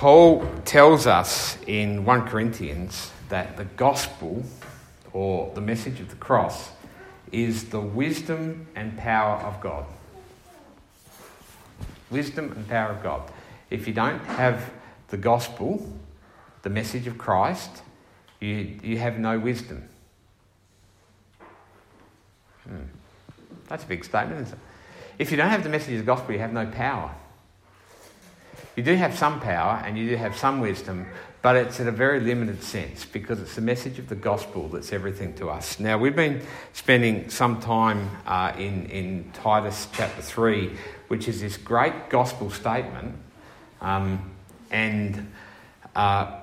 Paul tells us in 1 Corinthians that the gospel, or the message of the cross, is the wisdom and power of God. Wisdom and power of God. If you don't have the gospel, the message of Christ, you, you have no wisdom. Hmm. That's a big statement? If you don't have the message of the gospel, you have no power. You do have some power and you do have some wisdom, but it's in a very limited sense because it's the message of the gospel that's everything to us. Now, we've been spending some time uh, in, in Titus chapter 3, which is this great gospel statement. Um, and uh,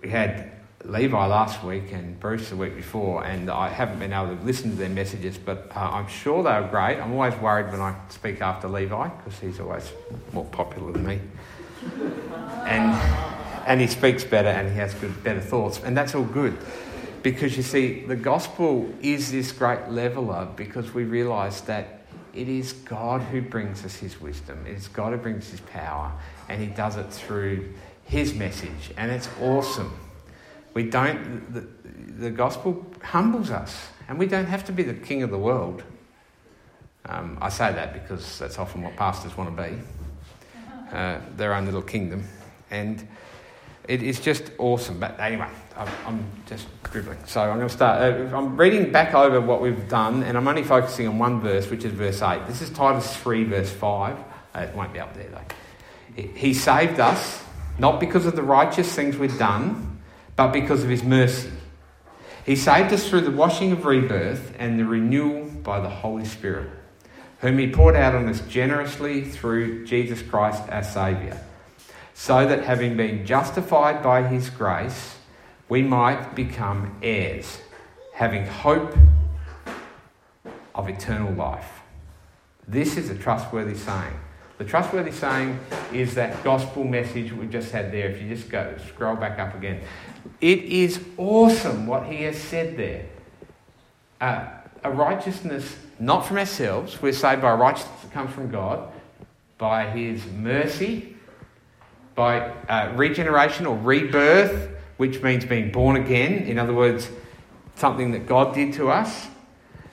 we had Levi last week and Bruce the week before, and I haven't been able to listen to their messages, but uh, I'm sure they were great. I'm always worried when I speak after Levi because he's always more popular than me. and, and he speaks better and he has good, better thoughts, and that's all good. Because you see, the gospel is this great leveler because we realise that it is God who brings us his wisdom, it is God who brings his power, and he does it through his message, and it's awesome. We don't, the, the gospel humbles us, and we don't have to be the king of the world. Um, I say that because that's often what pastors want to be uh, their own little kingdom. And it is just awesome. But anyway, I'm, I'm just dribbling. So I'm going to start. Uh, I'm reading back over what we've done, and I'm only focusing on one verse, which is verse 8. This is Titus 3, verse 5. Uh, it won't be up there, though. He saved us, not because of the righteous things we've done but because of his mercy. He saved us through the washing of rebirth and the renewal by the Holy Spirit, whom he poured out on us generously through Jesus Christ our Saviour, so that having been justified by his grace, we might become heirs, having hope of eternal life. This is a trustworthy saying. The trustworthy saying is that gospel message we just had there. If you just go scroll back up again, it is awesome what he has said there. Uh, a righteousness not from ourselves, we're saved by righteousness that comes from God, by his mercy, by uh, regeneration or rebirth, which means being born again. In other words, something that God did to us.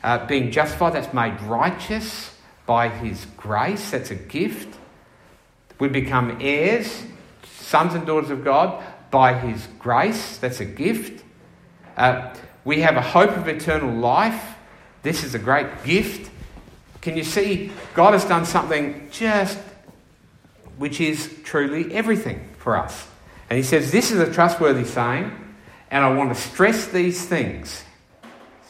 Uh, being justified, that's made righteous by his grace, that's a gift. We become heirs, sons and daughters of God by His grace. That's a gift. Uh, we have a hope of eternal life. This is a great gift. Can you see God has done something just which is truly everything for us? And He says, This is a trustworthy saying, and I want to stress these things.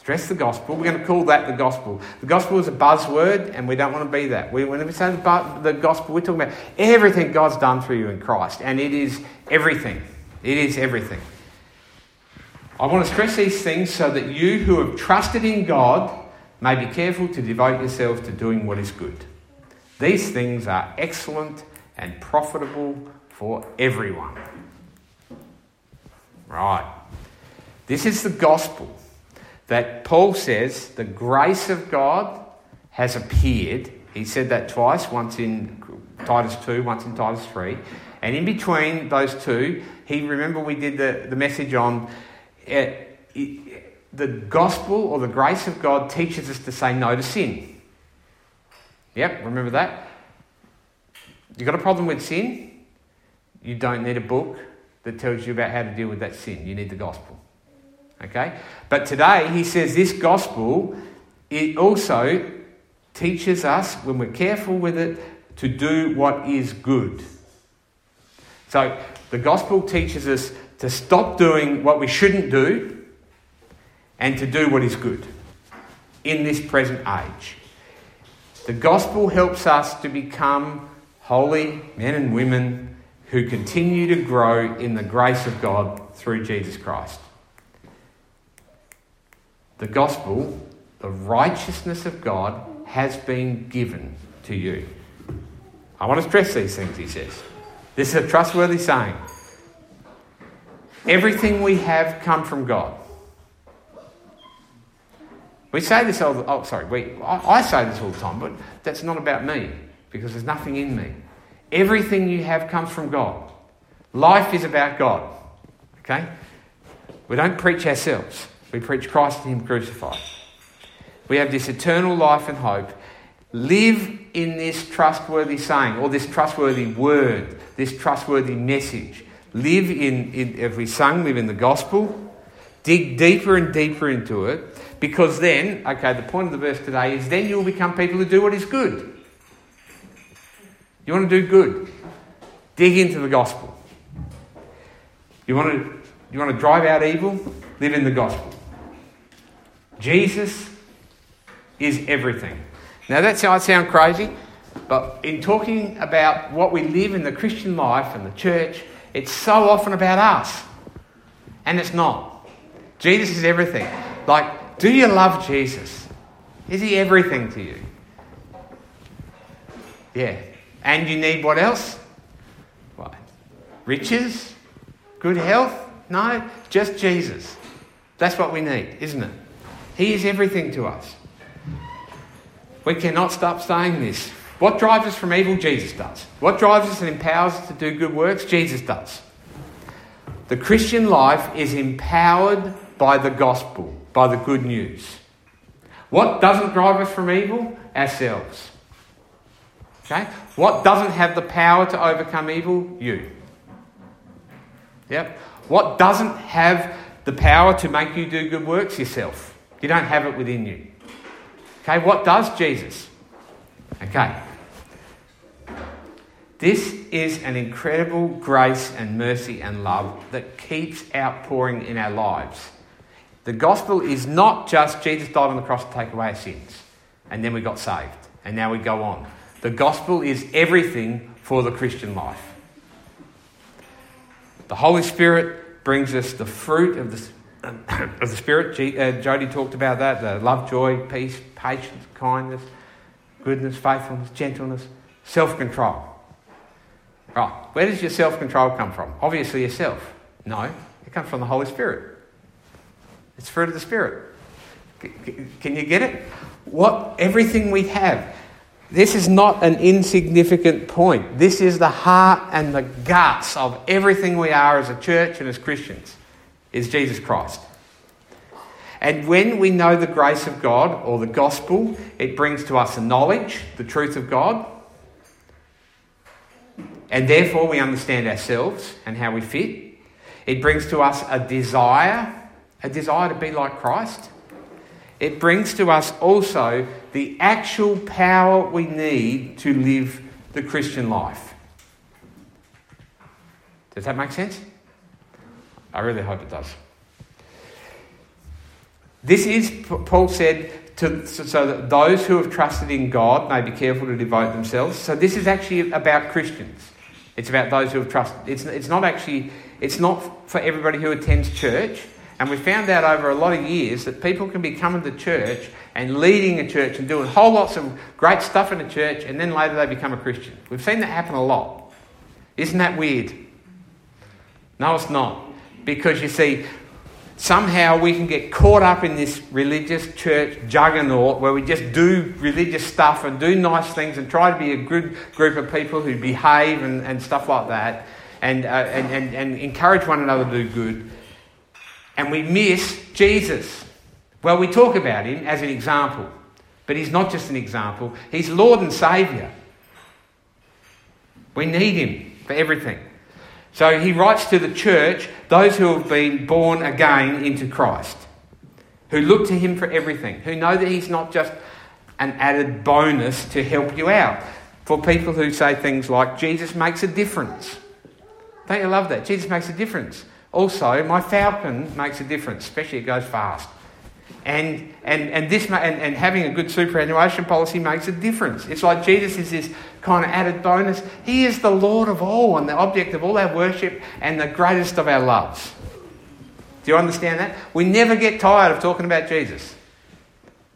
Stress the gospel. We're going to call that the gospel. The gospel is a buzzword, and we don't want to be that. We, when we say the, the gospel, we're talking about everything God's done for you in Christ, and it is everything. It is everything. I want to stress these things so that you who have trusted in God may be careful to devote yourselves to doing what is good. These things are excellent and profitable for everyone. Right. This is the gospel that Paul says the grace of God has appeared. He said that twice, once in Titus 2, once in Titus 3. And in between those two, he remember we did the, the message on uh, the gospel or the grace of God teaches us to say no to sin. Yep, remember that? You got a problem with sin? You don't need a book that tells you about how to deal with that sin. You need the gospel. Okay? But today he says this gospel it also teaches us when we're careful with it to do what is good. So the gospel teaches us to stop doing what we shouldn't do and to do what is good in this present age. The gospel helps us to become holy men and women who continue to grow in the grace of God through Jesus Christ. The gospel, the righteousness of God, has been given to you. I want to stress these things, he says. This is a trustworthy saying. Everything we have come from God. We say this all the, oh sorry, we, I, I say this all the time, but that's not about me because there's nothing in me. Everything you have comes from God. Life is about God. Okay? We don't preach ourselves, we preach Christ and Him crucified. We have this eternal life and hope. Live in this trustworthy saying or this trustworthy word, this trustworthy message. Live in, in if we sung, live in the gospel. Dig deeper and deeper into it because then, okay, the point of the verse today is then you'll become people who do what is good. You want to do good? Dig into the gospel. You want to, you want to drive out evil? Live in the gospel. Jesus is everything. Now that might sound crazy, but in talking about what we live in the Christian life and the church, it's so often about us. And it's not. Jesus is everything. Like, do you love Jesus? Is he everything to you? Yeah. And you need what else? What? Riches? Good health? No, just Jesus. That's what we need, isn't it? He is everything to us. We cannot stop saying this. What drives us from evil? Jesus does. What drives us and empowers us to do good works? Jesus does. The Christian life is empowered by the gospel, by the good news. What doesn't drive us from evil? Ourselves. Okay? What doesn't have the power to overcome evil? You. Yep. What doesn't have the power to make you do good works? Yourself. You don't have it within you. Okay, what does Jesus? Okay. This is an incredible grace and mercy and love that keeps outpouring in our lives. The gospel is not just Jesus died on the cross to take away our sins and then we got saved and now we go on. The gospel is everything for the Christian life. The Holy Spirit brings us the fruit of the of the Spirit. Uh, Jody talked about that the love, joy, peace, patience, kindness, goodness, faithfulness, gentleness, self control. Right, where does your self control come from? Obviously, yourself. No, it comes from the Holy Spirit. It's fruit of the Spirit. Can you get it? What everything we have. This is not an insignificant point. This is the heart and the guts of everything we are as a church and as Christians is Jesus Christ. And when we know the grace of God or the gospel, it brings to us a knowledge, the truth of God. And therefore, we understand ourselves and how we fit. It brings to us a desire, a desire to be like Christ. It brings to us also the actual power we need to live the Christian life. Does that make sense? I really hope it does. This is, Paul said, to, so that those who have trusted in God may be careful to devote themselves. So this is actually about Christians. It's about those who have trusted. It's, it's not actually, it's not for everybody who attends church. And we found out over a lot of years that people can be coming to church and leading a church and doing whole lots of great stuff in a church, and then later they become a Christian. We've seen that happen a lot. Isn't that weird? No, it's not. Because you see, somehow we can get caught up in this religious church juggernaut where we just do religious stuff and do nice things and try to be a good group of people who behave and, and stuff like that and, uh, and, and, and encourage one another to do good. And we miss Jesus. Well, we talk about him as an example, but he's not just an example, he's Lord and Saviour. We need him for everything. So he writes to the church, those who have been born again into Christ, who look to him for everything, who know that he's not just an added bonus to help you out. For people who say things like, Jesus makes a difference. Don't you love that? Jesus makes a difference. Also, my falcon makes a difference, especially it goes fast. And, and, and, this, and, and having a good superannuation policy makes a difference. It's like Jesus is this kind of added bonus. He is the Lord of all and the object of all our worship and the greatest of our loves. Do you understand that? We never get tired of talking about Jesus.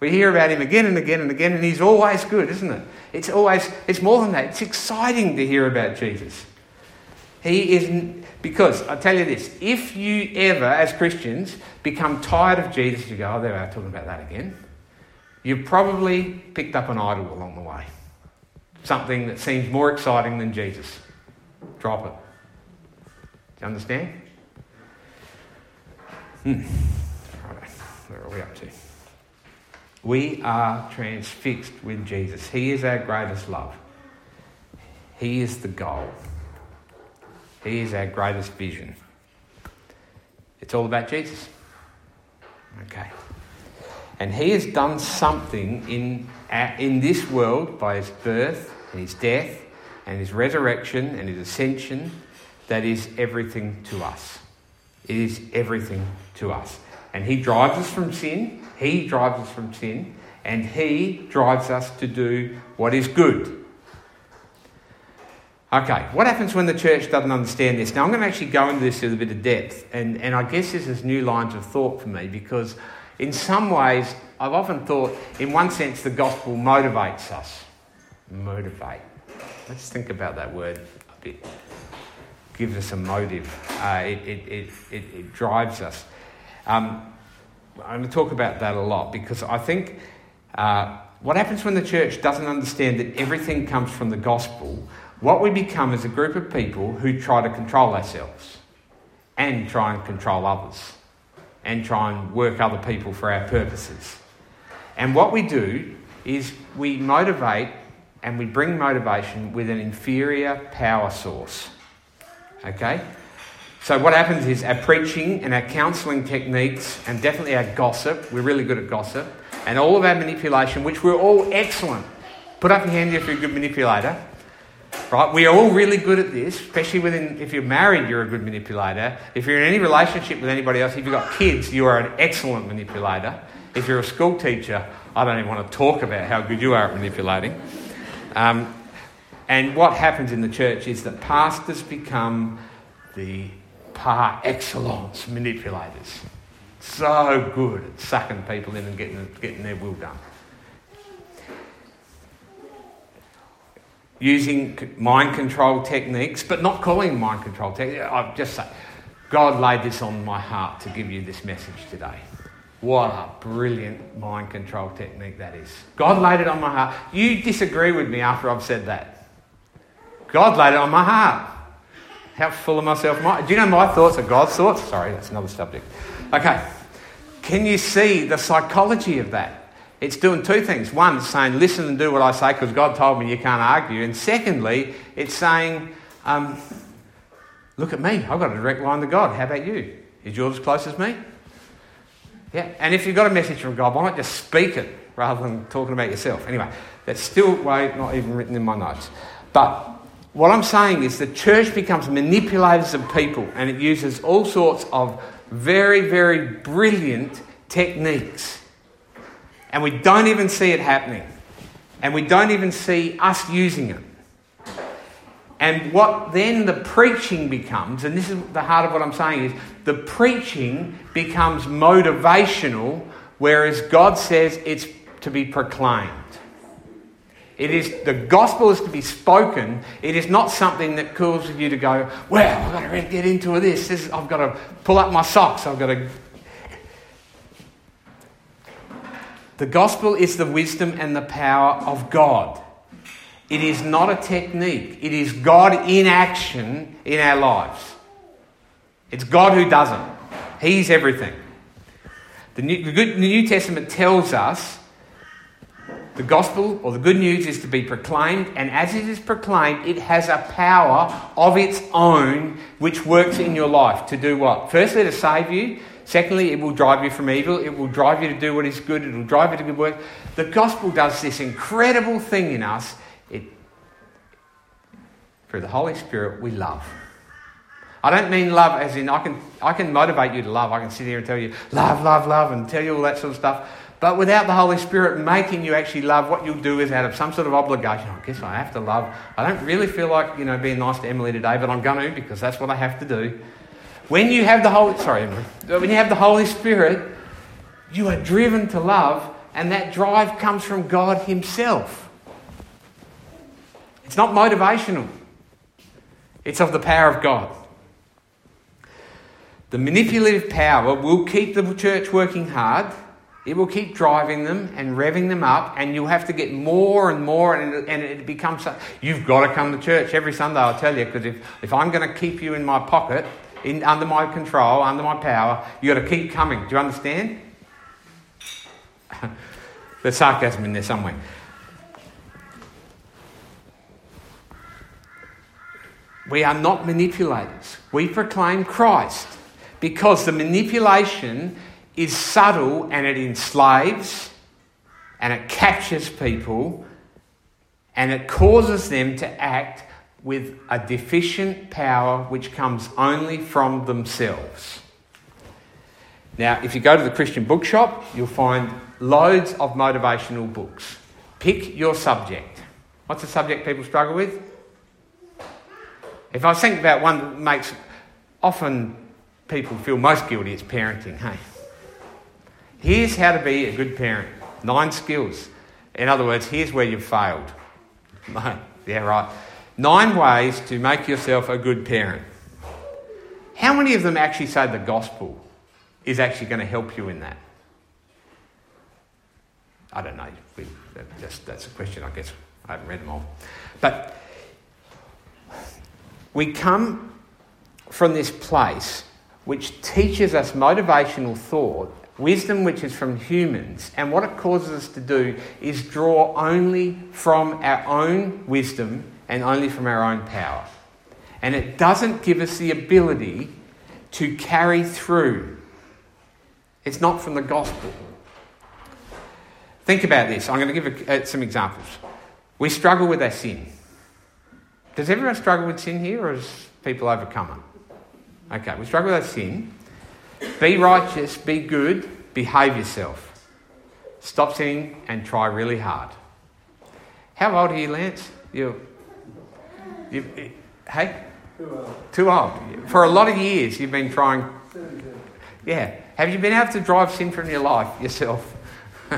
We hear about him again and again and again, and he's always good, isn't it? It's always, it's more than that. It's exciting to hear about Jesus. He is, because I tell you this, if you ever, as Christians, become tired of Jesus, you go, oh, there we are talking about that again. You've probably picked up an idol along the way. something that seems more exciting than Jesus. Drop it. Do you understand? Hmm. Right. Where are we up to? We are transfixed with Jesus. He is our greatest love. He is the goal. He is our greatest vision. It's all about Jesus. Okay. And he has done something in, in this world by his birth and his death and his resurrection and his ascension that is everything to us. It is everything to us. And he drives us from sin, he drives us from sin, and he drives us to do what is good. Okay, what happens when the church doesn't understand this? Now, I'm going to actually go into this with a bit of depth, and, and I guess this is new lines of thought for me because, in some ways, I've often thought, in one sense, the gospel motivates us. Motivate. Let's think about that word a bit. Gives us a motive, uh, it, it, it, it, it drives us. Um, I'm going to talk about that a lot because I think uh, what happens when the church doesn't understand that everything comes from the gospel what we become is a group of people who try to control ourselves and try and control others and try and work other people for our purposes. And what we do is we motivate and we bring motivation with an inferior power source. Okay? So, what happens is our preaching and our counselling techniques, and definitely our gossip, we're really good at gossip, and all of our manipulation, which we're all excellent. Put up your hand if you're a good manipulator. Right? We are all really good at this, especially within, if you're married, you're a good manipulator. If you're in any relationship with anybody else, if you've got kids, you are an excellent manipulator. If you're a school teacher, I don't even want to talk about how good you are at manipulating. Um, and what happens in the church is that pastors become the par excellence manipulators. So good at sucking people in and getting, getting their will done. Using mind control techniques, but not calling mind control techniques. I just say, God laid this on my heart to give you this message today. What a brilliant mind control technique that is. God laid it on my heart. You disagree with me after I've said that. God laid it on my heart. How full of myself am I? Do you know my thoughts are God's thoughts? Sorry, that's another subject. Okay. Can you see the psychology of that? It's doing two things. One, it's saying, listen and do what I say because God told me you can't argue. And secondly, it's saying, um, look at me. I've got a direct line to God. How about you? Is yours as close as me? Yeah. And if you've got a message from God, why not just speak it rather than talking about yourself? Anyway, that's still way not even written in my notes. But what I'm saying is the church becomes manipulators of people and it uses all sorts of very, very brilliant techniques and we don't even see it happening. And we don't even see us using it. And what then the preaching becomes, and this is the heart of what I'm saying, is the preaching becomes motivational, whereas God says it's to be proclaimed. It is the gospel is to be spoken. It is not something that causes you to go, well, I've got to get into this. this I've got to pull up my socks. I've got to The gospel is the wisdom and the power of God. It is not a technique, it is God in action in our lives. It's God who does it, He's everything. The New, the, New Testament tells us the gospel or the good news is to be proclaimed, and as it is proclaimed, it has a power of its own which works in your life to do what? Firstly, to save you, Secondly, it will drive you from evil. It will drive you to do what is good. It will drive you to good work. The gospel does this incredible thing in us. It, through the Holy Spirit, we love. I don't mean love as in I can, I can motivate you to love. I can sit here and tell you, love, love, love, and tell you all that sort of stuff. But without the Holy Spirit making you actually love, what you'll do is out of some sort of obligation, I guess I have to love. I don't really feel like, you know, being nice to Emily today, but I'm going to because that's what I have to do. When you have the Holy, sorry, when you have the Holy Spirit, you are driven to love, and that drive comes from God Himself. It's not motivational, it's of the power of God. The manipulative power will keep the church working hard It will keep driving them and revving them up, and you'll have to get more and more, and it, and it becomes. You've got to come to church every Sunday, I'll tell you, because if, if I'm going to keep you in my pocket, in, under my control, under my power, you've got to keep coming. Do you understand? There's sarcasm in there somewhere. We are not manipulators. We proclaim Christ because the manipulation is subtle and it enslaves and it captures people and it causes them to act with a deficient power which comes only from themselves. Now, if you go to the Christian bookshop, you'll find loads of motivational books. Pick your subject. What's the subject people struggle with? If I think about one that makes often people feel most guilty, it's parenting, hey? Here's how to be a good parent. Nine skills. In other words, here's where you've failed. yeah, right. Nine ways to make yourself a good parent. How many of them actually say the gospel is actually going to help you in that? I don't know. We, that, just, that's a question, I guess. I haven't read them all. But we come from this place which teaches us motivational thought Wisdom which is from humans, and what it causes us to do is draw only from our own wisdom and only from our own power. And it doesn't give us the ability to carry through. It's not from the gospel. Think about this. I'm going to give a, uh, some examples. We struggle with our sin. Does everyone struggle with sin here, or has people overcome it? Okay, we struggle with our sin. Be righteous, be good, behave yourself. Stop sinning and try really hard. How old are you, Lance? You, you hey? Too old. Too old. For a lot of years, you've been trying. Yeah. Have you been able to drive sin from your life yourself?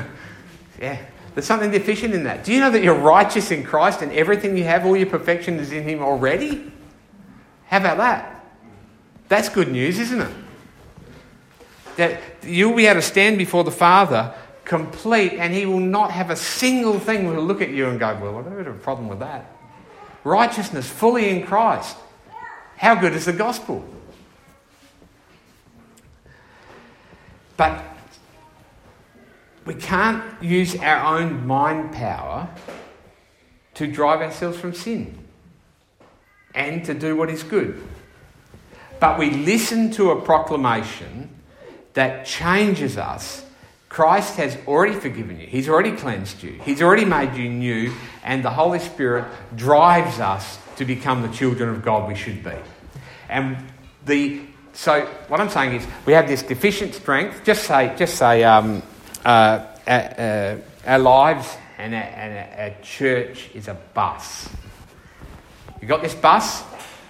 yeah. There's something deficient in that. Do you know that you're righteous in Christ and everything you have, all your perfection is in Him already? How about that? That's good news, isn't it? that you'll be able to stand before the Father complete, and He will not have a single thing will look at you and go, Well, I don't have a problem with that. Righteousness fully in Christ. How good is the gospel? But we can't use our own mind power to drive ourselves from sin and to do what is good. But we listen to a proclamation that changes us. Christ has already forgiven you. He's already cleansed you. He's already made you new. And the Holy Spirit drives us to become the children of God we should be. And the so what I'm saying is we have this deficient strength. Just say, just say, um, uh, uh, our lives and our, and our church is a bus. You got this bus,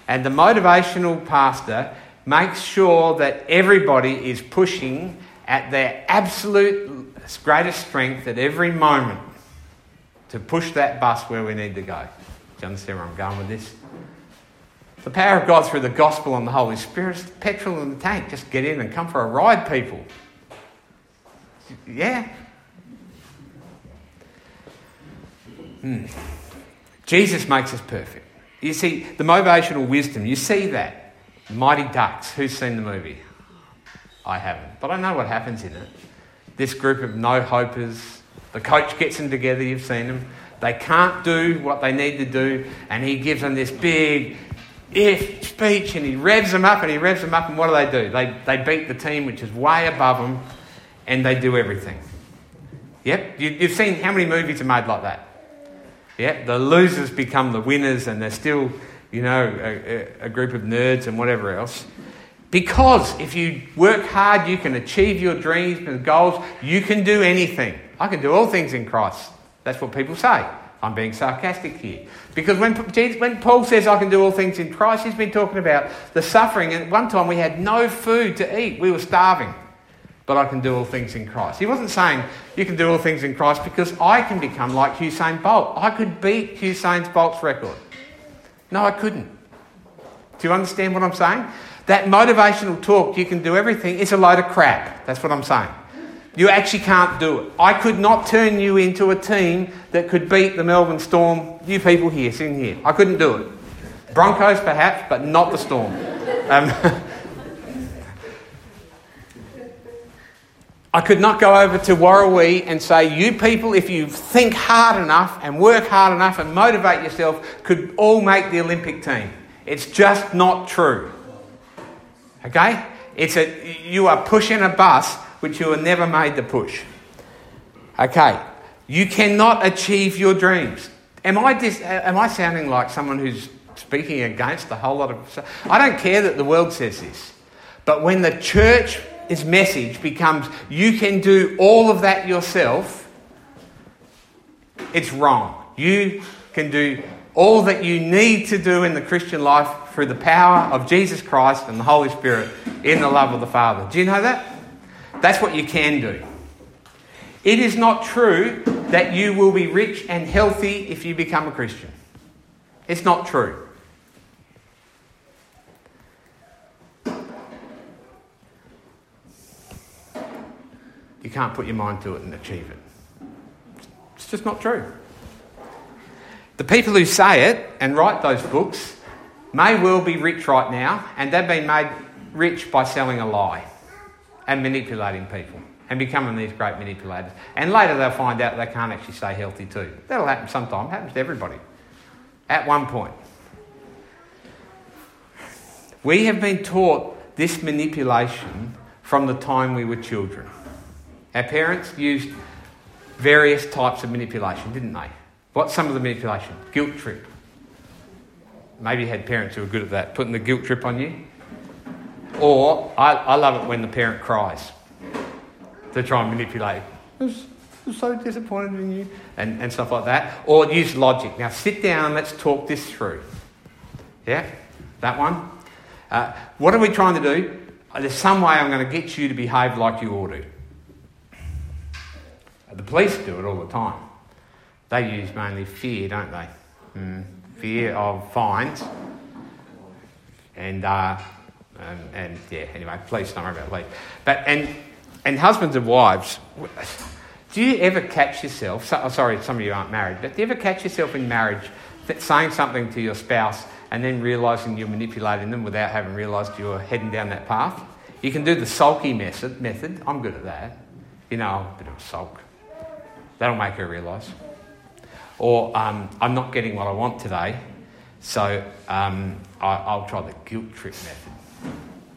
and the motivational pastor makes sure that everybody is pushing at their absolute greatest strength at every moment to push that bus where we need to go. Do you understand where I'm going with this? The power of God through the gospel and the Holy Spirit is petrol in the tank. Just get in and come for a ride, people. Yeah. Hmm. Jesus makes us perfect. You see, the motivational wisdom, you see that. Mighty Ducks. Who's seen the movie? I haven't. But I know what happens in it. This group of no hopers, the coach gets them together, you've seen them. They can't do what they need to do, and he gives them this big if speech and he revs them up and he revs them up, and what do they do? They, they beat the team which is way above them and they do everything. Yep, you, you've seen how many movies are made like that? Yep, the losers become the winners and they're still you know, a, a, group of nerds and whatever else. Because if you work hard, you can achieve your dreams and goals. You can do anything. I can do all things in Christ. That's what people say. I'm being sarcastic here. Because when, when Paul says I can do all things in Christ, he's been talking about the suffering. And at one time we had no food to eat, we were starving. But I can do all things in Christ. He wasn't saying you can do all things in Christ because I can become like Usain Bolt. I could beat Usain Bolt's record. No, I couldn't. Do you understand what I'm saying? That motivational talk, you can do everything, is a load of crap. That's what I'm saying. You actually can't do it. I could not turn you into a team that could beat the Melbourne Storm. You people here, sitting here. I couldn't do it. Broncos, perhaps, but not the Storm. Um, I could not go over to Warrawee and say, You people, if you think hard enough and work hard enough and motivate yourself, could all make the Olympic team. It's just not true. Okay? It's a, you are pushing a bus which you were never made to push. Okay? You cannot achieve your dreams. Am I, dis, am I sounding like someone who's speaking against a whole lot of. I don't care that the world says this, but when the church its message becomes you can do all of that yourself, it's wrong. You can do all that you need to do in the Christian life through the power of Jesus Christ and the Holy Spirit in the love of the Father. Do you know that? That's what you can do. It is not true that you will be rich and healthy if you become a Christian. It's not true. You can't put your mind to it and achieve it. It's just not true. The people who say it and write those books may well be rich right now, and they've been made rich by selling a lie and manipulating people and becoming these great manipulators. And later they'll find out they can't actually stay healthy too. That'll happen sometime, happens to everybody at one point. We have been taught this manipulation from the time we were children. Our parents used various types of manipulation, didn't they? What's some of the manipulation? Guilt trip. Maybe you had parents who were good at that, putting the guilt trip on you. Or, I, I love it when the parent cries to try and manipulate. I'm so disappointed in you, and, and stuff like that. Or use logic. Now, sit down let's talk this through. Yeah? That one. Uh, what are we trying to do? There's some way I'm going to get you to behave like you ought to. The police do it all the time. They use mainly fear, don't they? Mm, fear of fines. And, uh, and, and, yeah, anyway, please don't worry about police. But, and, and husbands and wives, do you ever catch yourself, so, oh, sorry, some of you aren't married, but do you ever catch yourself in marriage saying something to your spouse and then realising you're manipulating them without having realised you're heading down that path? You can do the sulky method. method. I'm good at that. You know, a bit of a sulk. That'll make her realise. Or um, I'm not getting what I want today, so um, I, will try the guilt trip method.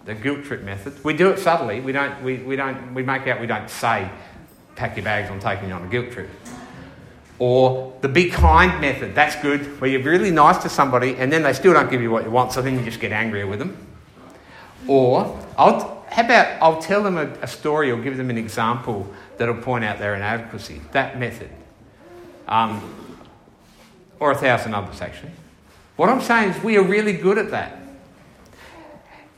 The guilt trip method. We do it subtly. We don't. We, we don't. We make out. We don't say, "Pack your bags. I'm taking you on a guilt trip." Or the be kind method. That's good. Where you're really nice to somebody and then they still don't give you what you want, so then you just get angrier with them. Or I'll, how about I'll tell them a, a story or give them an example that'll point out their inadequacy. That method. Um, or a thousand others, actually. What I'm saying is, we are really good at that.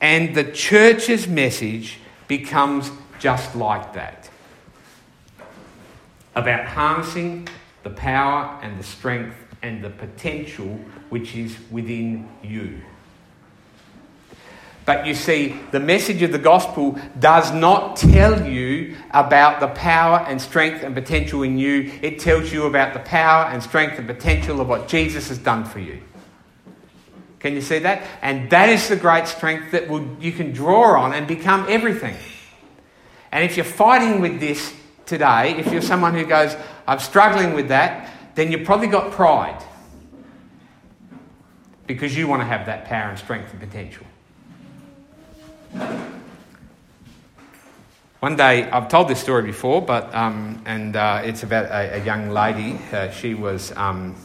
And the church's message becomes just like that about harnessing the power and the strength and the potential which is within you. But you see, the message of the gospel does not tell you about the power and strength and potential in you. It tells you about the power and strength and potential of what Jesus has done for you. Can you see that? And that is the great strength that will, you can draw on and become everything. And if you're fighting with this today, if you're someone who goes, I'm struggling with that, then you've probably got pride. Because you want to have that power and strength and potential. One day, I've told this story before, but um, and uh, it's about a, a young lady. Uh, she was um,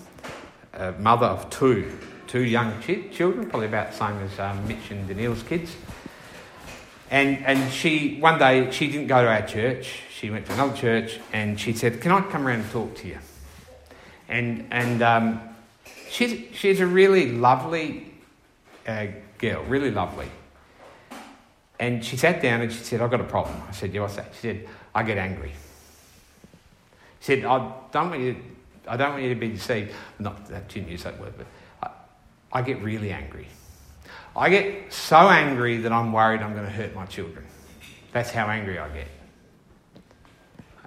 a mother of two, two young ch- children, probably about the same as um, Mitch and Danielle's kids. And and she one day she didn't go to our church. She went to another church, and she said, "Can I come around and talk to you?" And and um, she's she's a really lovely uh, girl, really lovely. And she sat down and she said, I've got a problem. I said, yeah, what's that? She said, I get angry. She said, I don't want you, to, I don't want you to be deceived. Not that use that word, but I, I get really angry. I get so angry that I'm worried I'm going to hurt my children. That's how angry I get.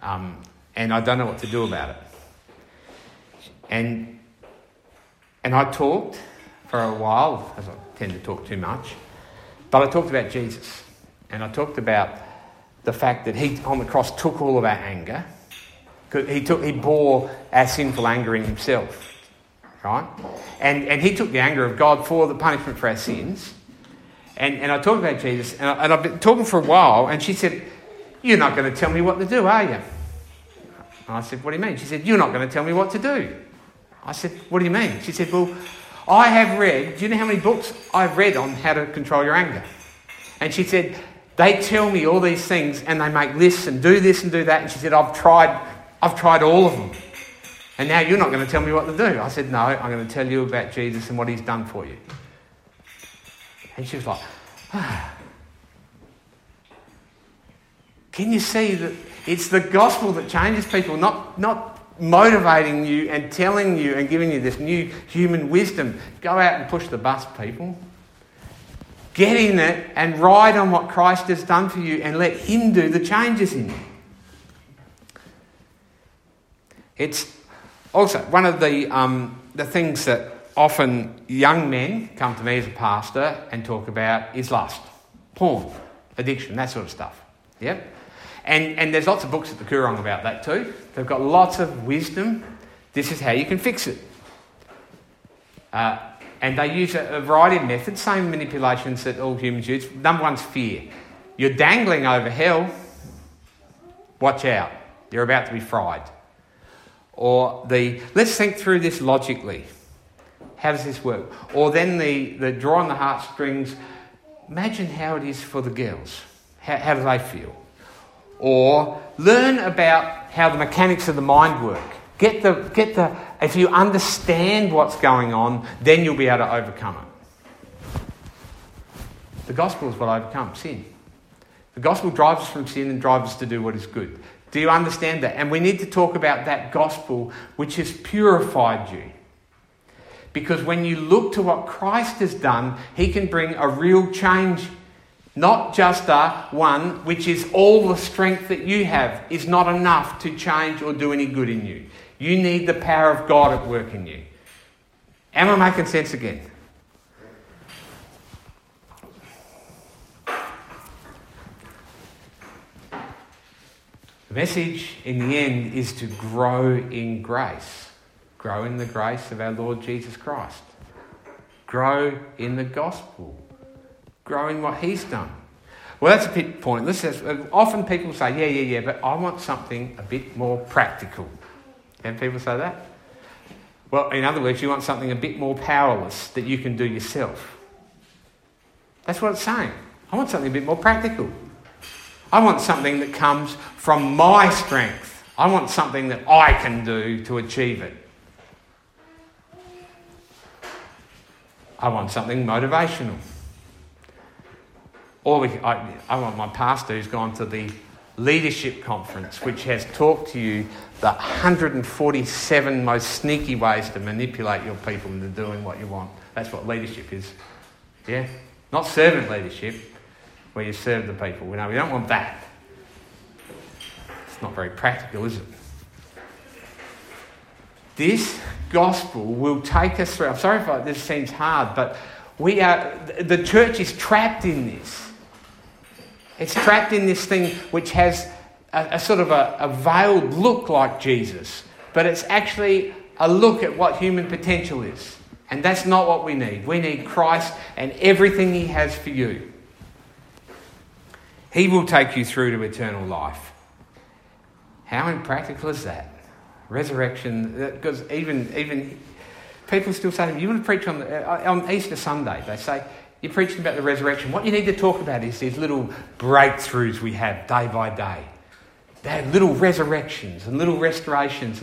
um, and I don't know what to do about it. And, and I talked for a while, as I tend to talk too much, but I talked about Jesus. And I talked about the fact that he on the cross took all of our anger. He, took, he bore our sinful anger in himself. Right? And, and he took the anger of God for the punishment for our sins. And, and I talked about Jesus, and, I, and I've been talking for a while, and she said, You're not going to tell me what to do, are you? And I said, What do you mean? She said, You're not going to tell me what to do. I said, What do you mean? She said, Well, I have read, do you know how many books I've read on how to control your anger? And she said, They tell me all these things and they make lists and do this and do that. And she said, I've tried, I've tried all of them. And now you're not going to tell me what to do. I said, No, I'm going to tell you about Jesus and what he's done for you. And she was like, ah. Can you see that it's the gospel that changes people, not, not motivating you and telling you and giving you this new human wisdom. Go out and push the bus, people. Get in it and ride on what Christ has done for you and let Him do the changes in you. It's also one of the, um, the things that often young men come to me as a pastor and talk about is lust, porn, addiction, that sort of stuff. Yep. And, and there's lots of books at the Koorong about that too. They've got lots of wisdom. This is how you can fix it. Uh, and they use a, a, variety of methods, same manipulations that all humans use. Number one's fear. You're dangling over hell. Watch out. You're about to be fried. Or the, let's think through this logically. How does this work? Or then the, the draw on the heartstrings. Imagine how it is for the girls. How, how do they feel? Or learn about how the mechanics of the mind work. Get the, get the, if you understand what's going on, then you'll be able to overcome it. The gospel is what overcomes sin. The gospel drives us from sin and drives us to do what is good. Do you understand that? And we need to talk about that gospel which has purified you. Because when you look to what Christ has done, he can bring a real change not just a one, which is all the strength that you have, is not enough to change or do any good in you. You need the power of God at work in you. Am I making sense again? The message in the end is to grow in grace. Grow in the grace of our Lord Jesus Christ. Grow in the gospel growing what he's done. Well, that's a bit pointless. Uh, often people say, yeah, yeah, yeah, but I want something a bit more practical. Can people say that? Well, in other words, you want something a bit more powerless that you can do yourself. That's what it's saying. I want something a bit more practical. I want something that comes from my strength. I want something that I can do to achieve it. I want something motivational. Or I, I want my pastor who's gone to the leadership conference, which has talked to you the 147 most sneaky ways to manipulate your people into doing what you want. That's what leadership is. Yeah? Not servant leadership, where you serve the people. We know we don't want that. It's not very practical, is it? This gospel will take us through. I'm sorry if this seems hard, but we are, the church is trapped in this. It's trapped in this thing which has a, a sort of a, a veiled look like Jesus, but it's actually a look at what human potential is. And that's not what we need. We need Christ and everything He has for you. He will take you through to eternal life. How impractical is that? Resurrection, because even, even people still say to me, You want to preach on, the, uh, on Easter Sunday? They say, you're preaching about the resurrection. What you need to talk about is these little breakthroughs we have day by day. They're little resurrections and little restorations.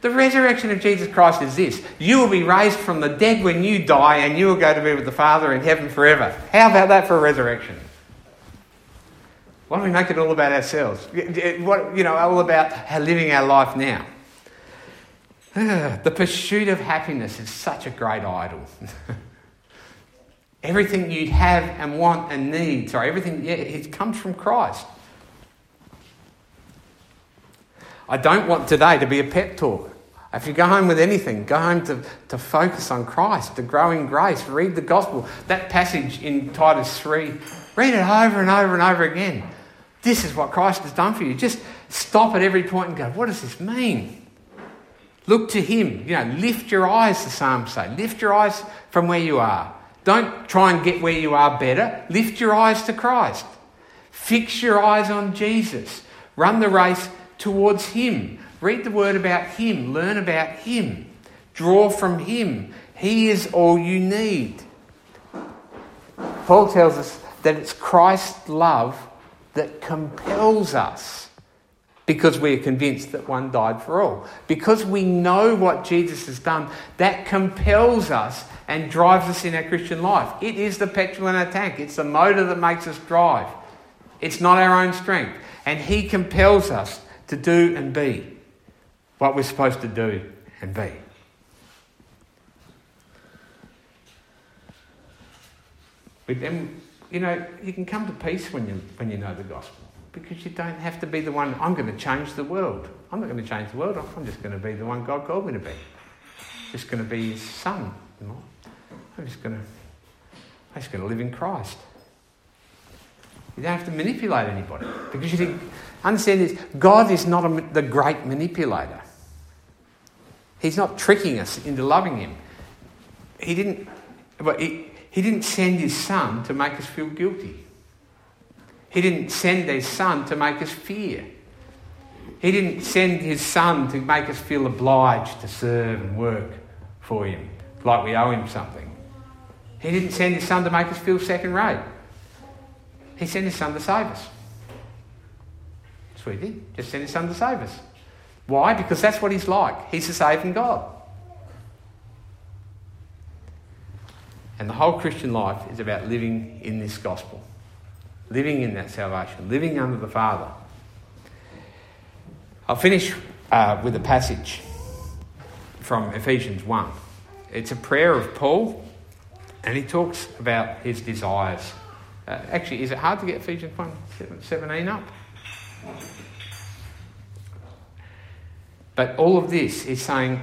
The resurrection of Jesus Christ is this you will be raised from the dead when you die, and you will go to be with the Father in heaven forever. How about that for a resurrection? Why don't we make it all about ourselves? What, you know, all about living our life now. The pursuit of happiness is such a great idol. Everything you have and want and need, sorry, everything, yeah, it comes from Christ. I don't want today to be a pep talk. If you go home with anything, go home to, to focus on Christ, to grow in grace, read the gospel. That passage in Titus 3, read it over and over and over again. This is what Christ has done for you. Just stop at every point and go, what does this mean? Look to Him. You know, lift your eyes, the Psalms say. Lift your eyes from where you are. Don't try and get where you are better. Lift your eyes to Christ. Fix your eyes on Jesus. Run the race towards Him. Read the word about Him, learn about Him, draw from Him. He is all you need. Paul tells us that it's Christ's love that compels us because we are convinced that one died for all. Because we know what Jesus has done, that compels us and drives us in our Christian life. It is the petrol in our tank, it's the motor that makes us drive. It's not our own strength. And He compels us to do and be what we're supposed to do and be. But then, you know, you can come to peace when you, when you know the gospel because you don't have to be the one, I'm going to change the world. I'm not going to change the world, I'm just going to be the one God called me to be. Just going to be His son. I'm just going to, I'm just going to live in Christ. You don't have to manipulate anybody because you think, understand this, God is not a, the great manipulator. He's not tricking us into loving Him. He didn't, but he, he didn't send His Son to make us feel guilty. He didn't send His Son to make us fear. He didn't send His Son to make us feel obliged to serve and work for Him, like we owe Him something. He didn't send His Son to make us feel second rate. He sent His Son to save us. That's what He did. Just sent His Son to save us. Why? Because that's what He's like. He's a saving God. And the whole Christian life is about living in this gospel, living in that salvation, living under the Father. I'll finish uh, with a passage from Ephesians 1. It's a prayer of Paul, and he talks about his desires. Uh, actually, is it hard to get Ephesians 1 17 up? But all of this is saying,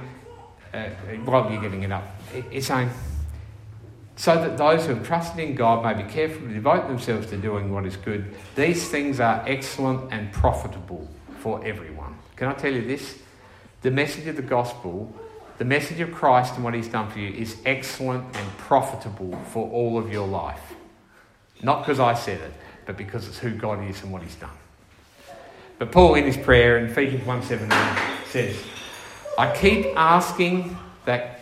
uh, while you're getting it up, it's saying, so that those who have trusted in God may be careful to devote themselves to doing what is good. These things are excellent and profitable for everyone. Can I tell you this? The message of the gospel, the message of Christ and what he's done for you is excellent and profitable for all of your life. Not because I said it, but because it's who God is and what he's done. But Paul, in his prayer in Ephesians 1.17, says, I keep asking that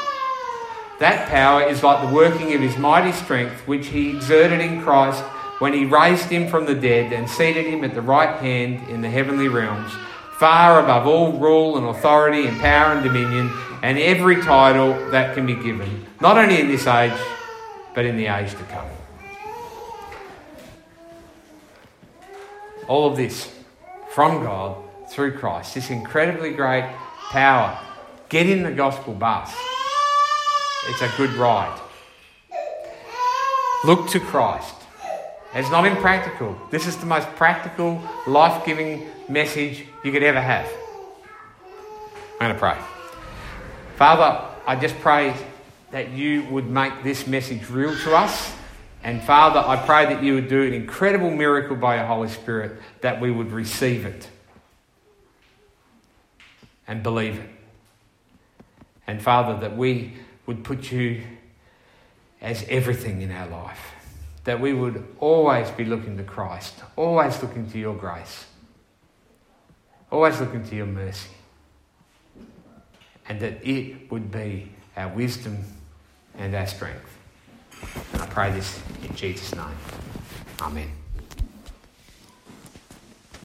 That power is like the working of his mighty strength, which he exerted in Christ when he raised him from the dead and seated him at the right hand in the heavenly realms, far above all rule and authority and power and dominion and every title that can be given, not only in this age, but in the age to come. All of this from God through Christ. This incredibly great power. Get in the gospel bus. It's a good ride. Look to Christ. It's not impractical. This is the most practical, life giving message you could ever have. I'm going to pray. Father, I just pray that you would make this message real to us. And Father, I pray that you would do an incredible miracle by your Holy Spirit, that we would receive it and believe it. And Father, that we would put you as everything in our life. That we would always be looking to Christ, always looking to your grace, always looking to your mercy. And that it would be our wisdom and our strength. And I pray this in Jesus' name. Amen.